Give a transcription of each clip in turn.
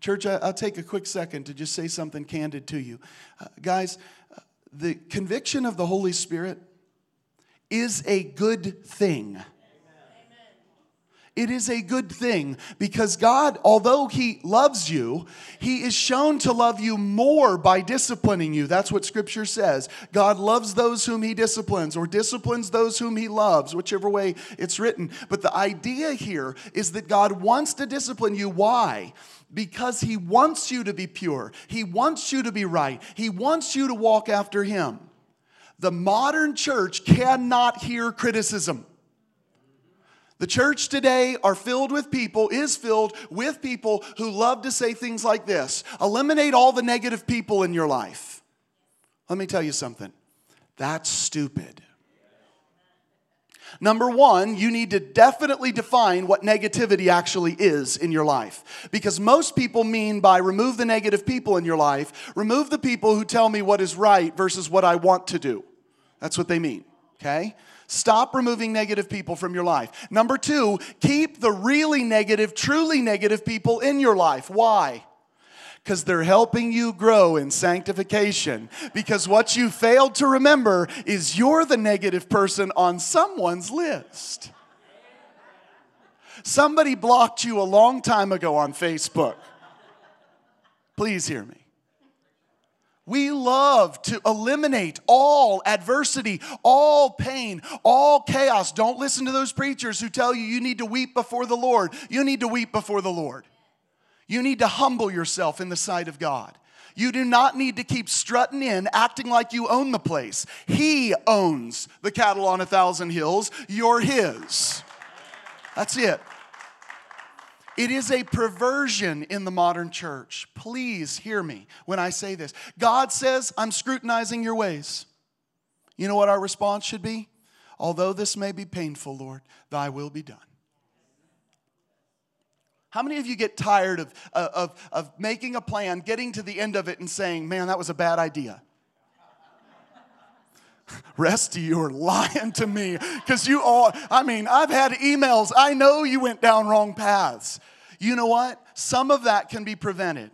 Church, I, will take a quick second to just say something candid to you. Uh, guys, uh, the conviction of the Holy Spirit is a good thing. It is a good thing because God, although He loves you, He is shown to love you more by disciplining you. That's what Scripture says. God loves those whom He disciplines or disciplines those whom He loves, whichever way it's written. But the idea here is that God wants to discipline you. Why? Because He wants you to be pure, He wants you to be right, He wants you to walk after Him. The modern church cannot hear criticism. The church today are filled with people, is filled with people who love to say things like this eliminate all the negative people in your life. Let me tell you something that's stupid. Number one, you need to definitely define what negativity actually is in your life. Because most people mean by remove the negative people in your life, remove the people who tell me what is right versus what I want to do. That's what they mean, okay? Stop removing negative people from your life. Number two, keep the really negative, truly negative people in your life. Why? Because they're helping you grow in sanctification. Because what you failed to remember is you're the negative person on someone's list. Somebody blocked you a long time ago on Facebook. Please hear me. We love to eliminate all adversity, all pain, all chaos. Don't listen to those preachers who tell you you need to weep before the Lord. You need to weep before the Lord. You need to humble yourself in the sight of God. You do not need to keep strutting in, acting like you own the place. He owns the cattle on a thousand hills. You're His. That's it. It is a perversion in the modern church. Please hear me when I say this. God says, I'm scrutinizing your ways. You know what our response should be? Although this may be painful, Lord, thy will be done. How many of you get tired of, uh, of, of making a plan, getting to the end of it, and saying, man, that was a bad idea? Rest of you are lying to me because you all, I mean, I've had emails. I know you went down wrong paths. You know what? Some of that can be prevented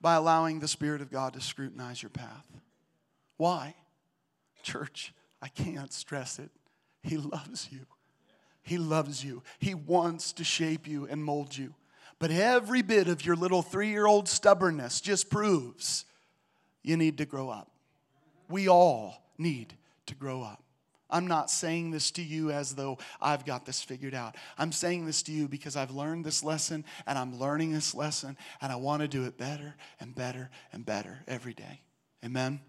by allowing the Spirit of God to scrutinize your path. Why? Church, I can't stress it. He loves you. He loves you. He wants to shape you and mold you. But every bit of your little three year old stubbornness just proves you need to grow up. We all need to grow up. I'm not saying this to you as though I've got this figured out. I'm saying this to you because I've learned this lesson and I'm learning this lesson and I want to do it better and better and better every day. Amen.